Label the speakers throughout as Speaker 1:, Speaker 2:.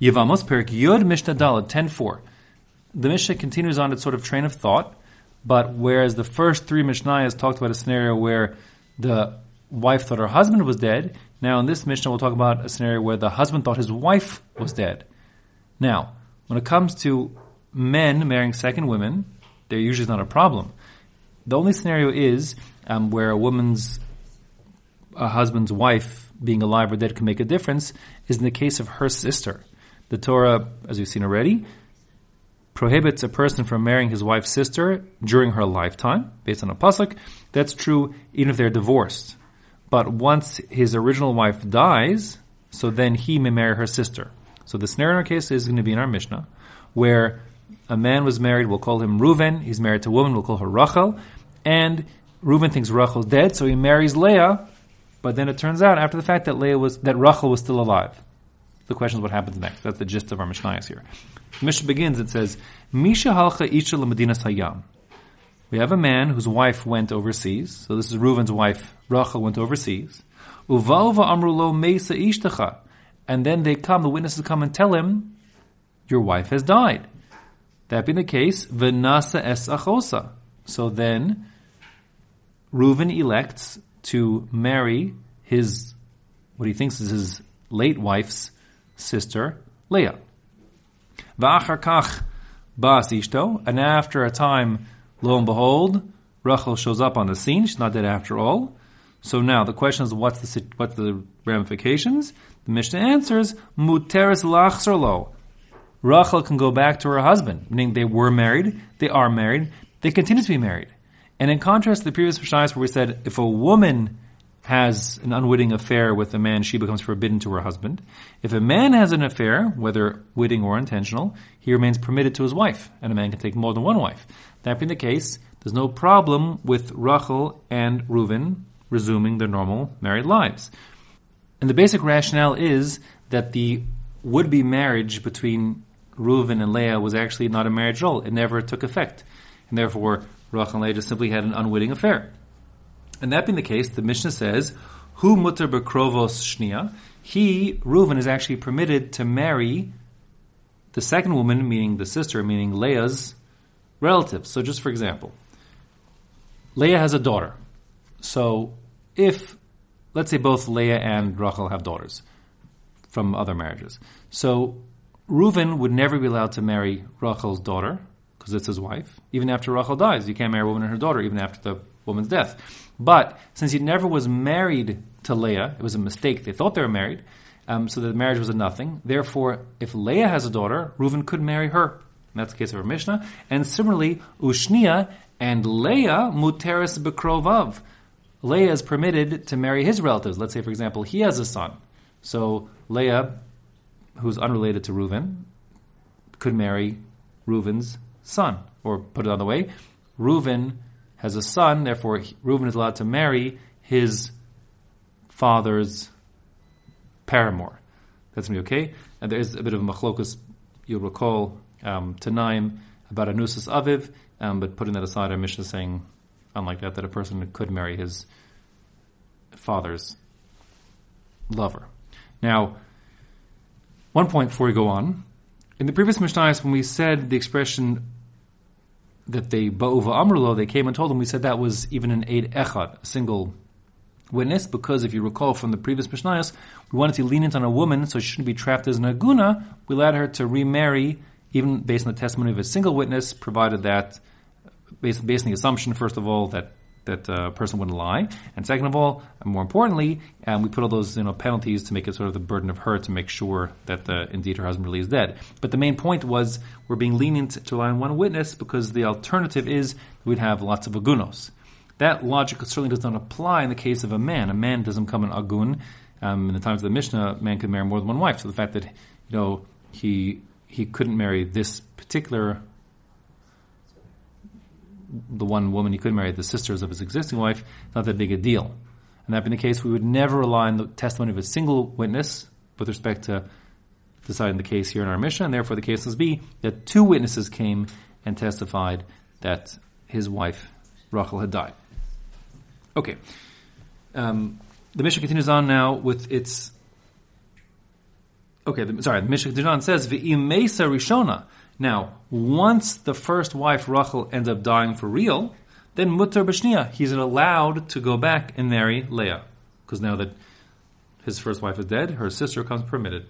Speaker 1: Yevamos Perek Yud Mishnah Daled 10.4. The Mishnah continues on its sort of train of thought, but whereas the first three Mishnayos talked about a scenario where the wife thought her husband was dead, now in this Mishnah we'll talk about a scenario where the husband thought his wife was dead. Now, when it comes to men marrying second women, they're usually not a problem. The only scenario is um, where a woman's a husband's wife being alive or dead can make a difference is in the case of her sister. The Torah, as we've seen already, prohibits a person from marrying his wife's sister during her lifetime, based on a pasuk. That's true even if they're divorced. But once his original wife dies, so then he may marry her sister. So the scenario in our case is going to be in our Mishnah, where a man was married, we'll call him Reuven. He's married to a woman, we'll call her Rachel. And Reuven thinks Rachel's dead, so he marries Leah. But then it turns out after the fact that Leah was that Rachel was still alive. The question is what happens next. That's the gist of our Mishnah here. The Mishnah begins. It says, "Misha halcha isha l'medina sayam." We have a man whose wife went overseas. So this is Reuven's wife. Rachel went overseas. Uvalva amrulo mesa ishtacha. And then they come, the witnesses come and tell him, your wife has died. That being the case, v'nasa es achosa. So then, Reuven elects to marry his, what he thinks is his late wife's sister, Leah. Kach bas ishto. And after a time, lo and behold, Rachel shows up on the scene. She's not dead after all. So now the question is, what's the what's the ramifications? The Mishnah answers, muteris lachzerlo. Rachel can go back to her husband, meaning they were married, they are married, they continue to be married. And in contrast to the previous Mishnahs where we said if a woman has an unwitting affair with a man, she becomes forbidden to her husband. If a man has an affair, whether witting or intentional, he remains permitted to his wife, and a man can take more than one wife. That being the case, there's no problem with Rachel and Reuven resuming their normal married lives. And the basic rationale is that the would-be marriage between Reuven and Leah was actually not a marriage at all. It never took effect. And therefore, Rachel and Leah just simply had an unwitting affair. And that being the case, the Mishnah says, Hu mutter bekrovos shnia. He, Reuven, is actually permitted to marry the second woman, meaning the sister, meaning Leah's relative. So just for example, Leah has a daughter. So if, let's say both Leah and Rachel have daughters from other marriages. So Reuven would never be allowed to marry Rachel's daughter because it's his wife. Even after Rachel dies, you can't marry a woman and her daughter, even after the woman's death. But since he never was married to Leah, it was a mistake. They thought they were married, um, so the marriage was a nothing. Therefore, if Leah has a daughter, Reuven could marry her. And that's the case of our Mishnah. And similarly, Ushnia and Leah muteris bekrovav. Leah is permitted to marry his relatives. Let's say, for example, he has a son. So Leah, who's unrelated to Reuven, could marry Reuven's son. Or put it another way, Reuven has a son, therefore Reuven is allowed to marry his father's paramour. That's going to be okay. And there is a bit of a machlokus, you'll recall, um, Tanaim, about Anusis Aviv, um, but putting that aside, our Mishnah is saying, unlike that, that a person could marry his father's lover. Now, one point before we go on. In the previous Mishnahs, when we said the expression that they ba'uva amrlo, they came and told him, we said that was even an aid echad, a single witness, because if you recall from the previous Mishnayos, we wanted to lenient on a woman so she shouldn't be trapped as an aguna. We allowed her to remarry, even based on the testimony of a single witness, provided that, based, based on the assumption, first of all, that that a person wouldn't lie, and second of all, more importantly, um, we put all those you know penalties to make it sort of the burden of her to make sure that the, indeed her husband really is dead. But the main point was we're being lenient to rely on one witness because the alternative is we'd have lots of agunos. That logic certainly does not apply in the case of a man. A man doesn't come in agun. Um, in the times of the Mishnah, a man could marry more than one wife. So the fact that you know he he couldn't marry this particular the one woman he could marry, the sisters of his existing wife, not that big a deal. And that being the case, we would never rely on the testimony of a single witness with respect to deciding the case here in our Mishnah, and therefore the case must be that two witnesses came and testified that his wife, Rachel, had died. Okay. Um, the Mishnah continues on now with its Okay, the, sorry, the Mishnah continues on says, V'imesa Rishona. Now, once the first wife, Rachel, ends up dying for real, then Mutter Bashnia, he's allowed to go back and marry Leah. Because now that his first wife is dead, her sister comes permitted.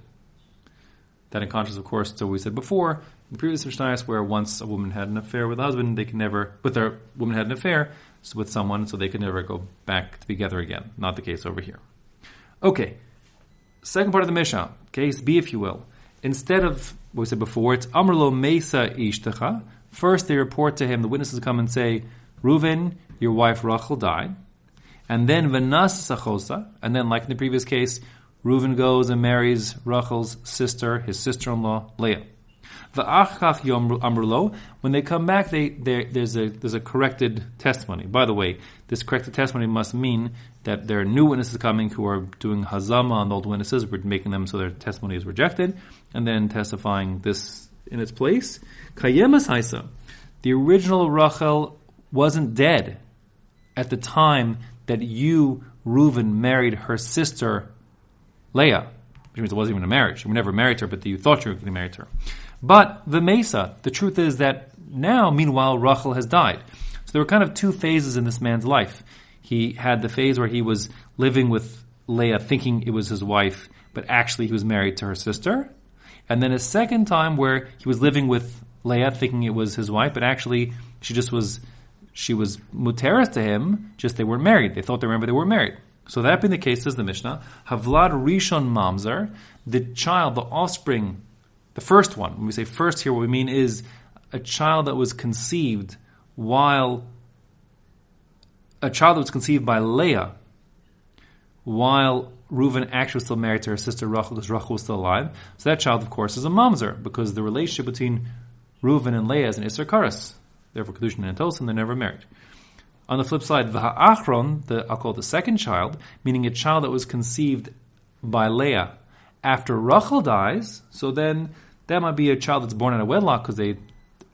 Speaker 1: That in contrast, of course, to what we said before, in previous Mishnayos, where once a woman had an affair with a husband, they can never, with their woman had an affair with someone, so they could never go back together again. Not the case over here. Okay, second part of the Mishnah, case B, if you will. Instead of what we said before, it's Amrlo Mesa Ishtacha. First, they report to him, the witnesses come and say, Reuven, your wife Rachel died. And then Vanas Sachosa, and then, like in the previous case, Reuven goes and marries Rachel's sister, his sister-in-law Leah. Va'achach amrulo. When they come back, they, there's a there's a corrected testimony. By the way, this corrected testimony must mean that there are new witnesses coming who are doing hazama on the old witnesses. We're making them so their testimony is rejected, and then testifying this in its place. Kayemas haisa. The original Rachel wasn't dead at the time that you, Reuven, married her sister Leah, which means it wasn't even a marriage. You never married her, but you thought you were going to marry her. But the Mesa, the truth is that now, meanwhile, Rachel has died. So there were kind of two phases in this man's life. He had the phase where he was living with Leah, thinking it was his wife, but actually he was married to her sister. And then a second time where he was living with Leah, thinking it was his wife, but actually she just was, she was muteris to him, just they weren't married. They thought they remember they were married. So that being the case, says the Mishnah, Havlad Rishon Mamzer, the child, the offspring, the first one. When we say first here, what we mean is a child that was conceived while a child that was conceived by Leah while Reuven actually was still married to her sister Rachel because Rachel was still alive. So that child, of course, is a mamzer because the relationship between Reuven and Leah is an Isser Karas. Therefore, Kedushin and Tosin, they're never married. On the flip side, the Ha'achron, the, I'll call it the second child, meaning a child that was conceived by Leah after Rachel dies, so then that might be a child that's born out of wedlock because they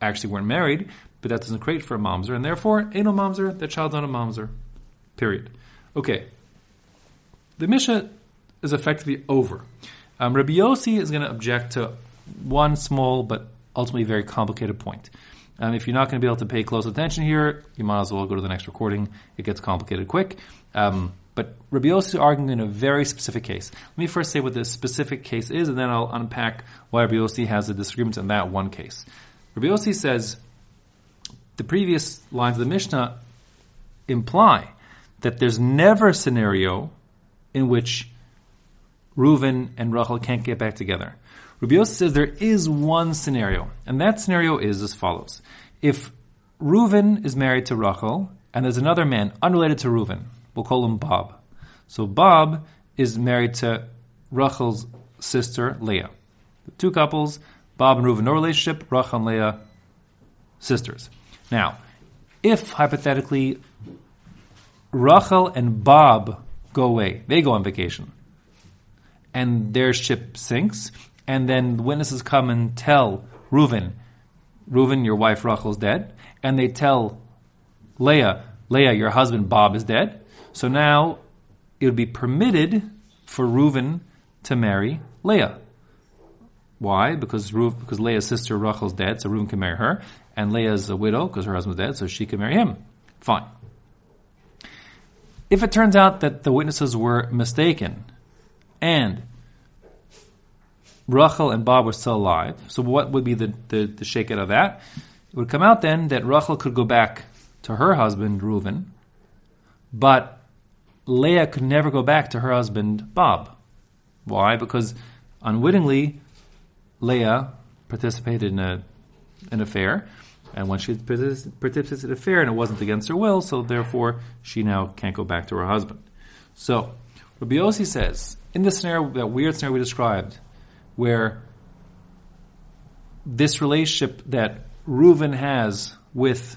Speaker 1: actually weren't married, but that doesn't create for a mamzer, and therefore, ain't no mamzer, that child's not a mamzer. Period. Okay. The Mishnah is effectively over. Um, Rabbi Yossi is going to object to one small but ultimately very complicated point. Um, if you're not going to be able to pay close attention here, you might as well go to the next recording. It gets complicated quick. Um, but Rabbi Yossi is arguing in a very specific case. Let me first say what this specific case is, and then I'll unpack why Rabbi Yossi has a disagreement in that one case. Rabbi Yossi says the previous lines of the Mishnah imply that there's never a scenario in which Reuven and Rachel can't get back together. Rabbi Yossi says there is one scenario, and that scenario is as follows. If Reuven is married to Rachel, and there's another man unrelated to Reuven, we'll call him Bob. So Bob is married to Rachel's sister, Leah. The two couples, Bob and Reuven, no relationship, Rachel and Leah, sisters. Now, if hypothetically Rachel and Bob go away, they go on vacation, and their ship sinks, and then the witnesses come and tell Reuven, Reuven, your wife Rachel's dead, and they tell Leah, Leah, your husband Bob is dead. So now it would be permitted for Reuven to marry Leah. Why? Because Reuven, because Leah's sister Rachel's dead, so Reuven can marry her, and Leah's a widow because her husband's dead, so she can marry him. Fine. If it turns out that the witnesses were mistaken, and Rachel and Bob were still alive. So what would be the, the, the of that? It would come out then that Rachel could go back to her husband, Reuven, but Leah could never go back to her husband, Bob. Why? Because unwittingly, Leah participated in a, an affair, and when she participated in an affair and it wasn't against her will, so therefore she now can't go back to her husband. So, Rabbi Yossi says, in this scenario, that weird scenario we described, where this relationship that Reuven has with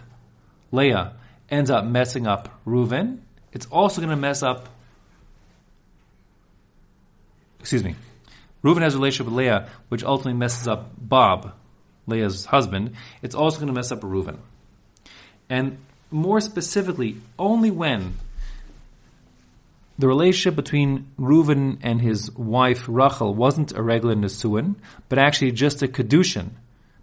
Speaker 1: Leah ends up messing up Reuven, it's also going to mess up. Excuse me. Reuven has a relationship with Leah, which ultimately messes up Bob, Leah's husband. It's also going to mess up Reuven. And more specifically, only when the relationship between Reuven and his wife Rachel wasn't a regular Nisuin, but actually just a Kedushin.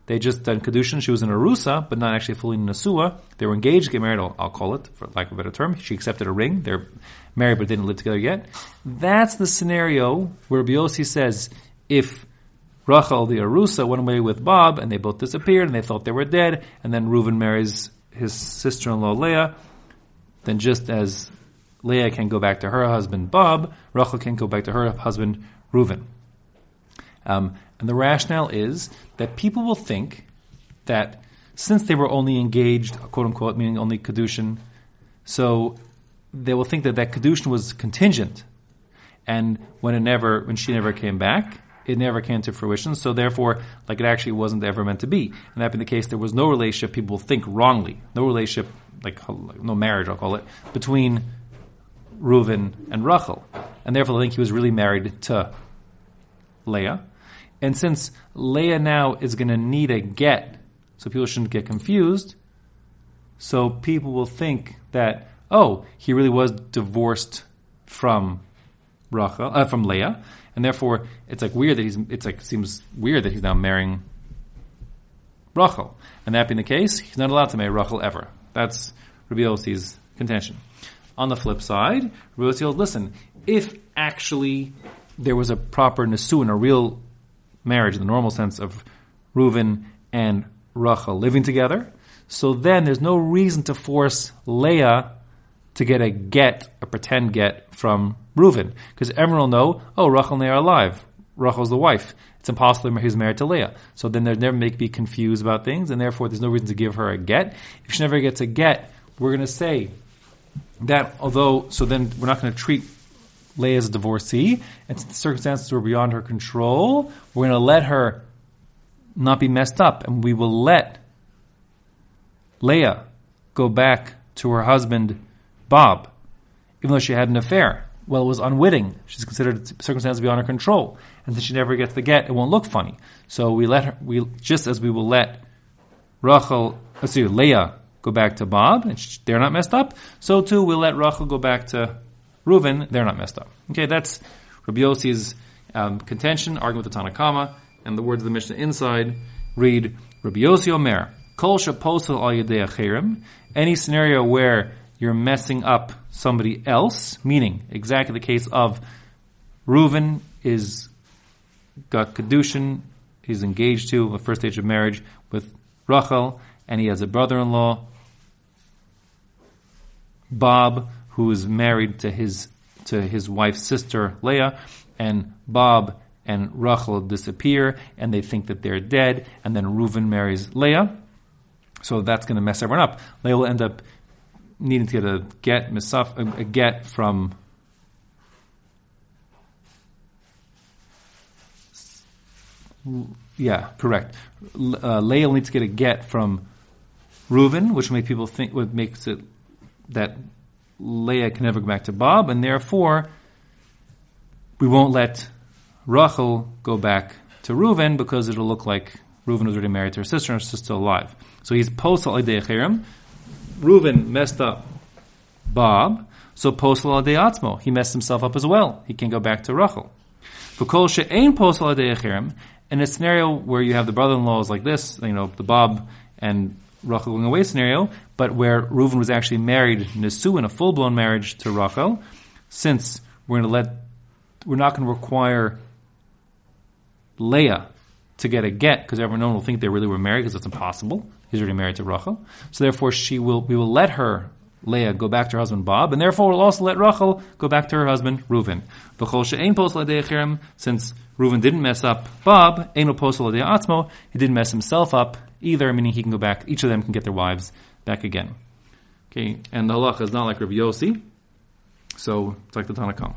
Speaker 1: They just done Kedushin. She was in Arusa, but not actually fully in Nasua. They were engaged, get married, I'll, call it, for lack of a better term. She accepted a ring. They're married but didn't live together yet. That's the scenario where Biosi says, if Rachel, the Arusa, went away with Bob, and they both disappeared, and they thought they were dead, and then Reuven marries his sister-in-law Leah, then just as Leah can go back to her husband Bob, Rachel can go back to her husband Reuven. Um, and the rationale is that people will think that since they were only engaged, quote unquote, meaning only kedushin, so they will think that that kedushin was contingent, and when it never, when she never came back, it never came to fruition. So therefore, like it actually wasn't ever meant to be. And that being the case, there was no relationship. People will think wrongly, no relationship, like no marriage, I'll call it, between Reuven and Rachel, and therefore they think he was really married to Leah. And since Leah now is going to need a get, so people shouldn't get confused, so people will think that oh, he really was divorced from Rachel, uh, from Leah, and therefore it's like weird that he's. It's like seems weird that he's now marrying Rachel, and that being the case, he's not allowed to marry Rachel ever. That's Rabbi Yossi's contention. On the flip side, Rabbi Yossi listen, if actually there was a proper nisuin, a real marriage in the normal sense of Reuven and Rachel living together, so then there's no reason to force Leah to get a get, a pretend get from Reuven. Because everyone will know, oh, Rachel and Leah are alive. Rachel's the wife. It's impossible he's married to Leah. So then there's never make be confused about things, and therefore there's no reason to give her a get. If she never gets a get, we're going to say that although, so then we're not going to treat Leah as a divorcee, and since the circumstances were beyond her control, we're going to let her not be messed up, and we will let Leah go back to her husband Bob, even though she had an affair. Well, it was unwitting. She's considered circumstances beyond her control, and since she never gets the get, it won't look funny. So we let her. We just as we will let Rachel, see, Leah go back to Bob, and they're not messed up. So too, we'll let Rachel go back to Reuven, they're not messed up. Okay, that's Rabbi Yossi's um, contention, argument with the Tanakama, and the words of the Mishnah inside read Rabbi Yossi Omer, Kol shaposel al yedei any scenario where you're messing up somebody else, meaning exactly the case of Reuven is got kedushin, he's engaged to the first stage of marriage with Rachel, and he has a brother-in-law, Bob, who is married to his to his wife's sister Leah, and Bob and Rachel disappear, and they think that they're dead, and then Reuven marries Leah. So that's going to mess everyone up. Leah will end up needing to get a get misaf, a get from yeah, correct. Uh, Leah needs to get a get from Reuven, which will make people think what makes it that Leah can never go back to Bob, and therefore we won't let Rachel go back to Reuven because it'll look like Reuven was already married to her sister and sister's still alive. So he's posel Reuven messed up Bob, so posel atzmo. He messed himself up as well. He can go back to Rachel. V'kol she'ein posel in a scenario where you have the brother-in-laws like this, you know, the Bob and Rachel going away scenario, but where Reuven was actually married Nesu in a full blown marriage to Rachel, since we're going to let, we're not going to require Leah to get a get because everyone will think they really were married because it's impossible. He's already married to Rachel, so therefore she will, we will let her Leah go back to her husband Bob, and therefore we'll also let Rachel go back to her husband Reuven. Since Reuven didn't mess up Bob, he didn't mess himself up either, meaning he can go back, each of them can get their wives back again. Okay, and the halacha is not like Rabbi Yossi, so it's like the Tanakh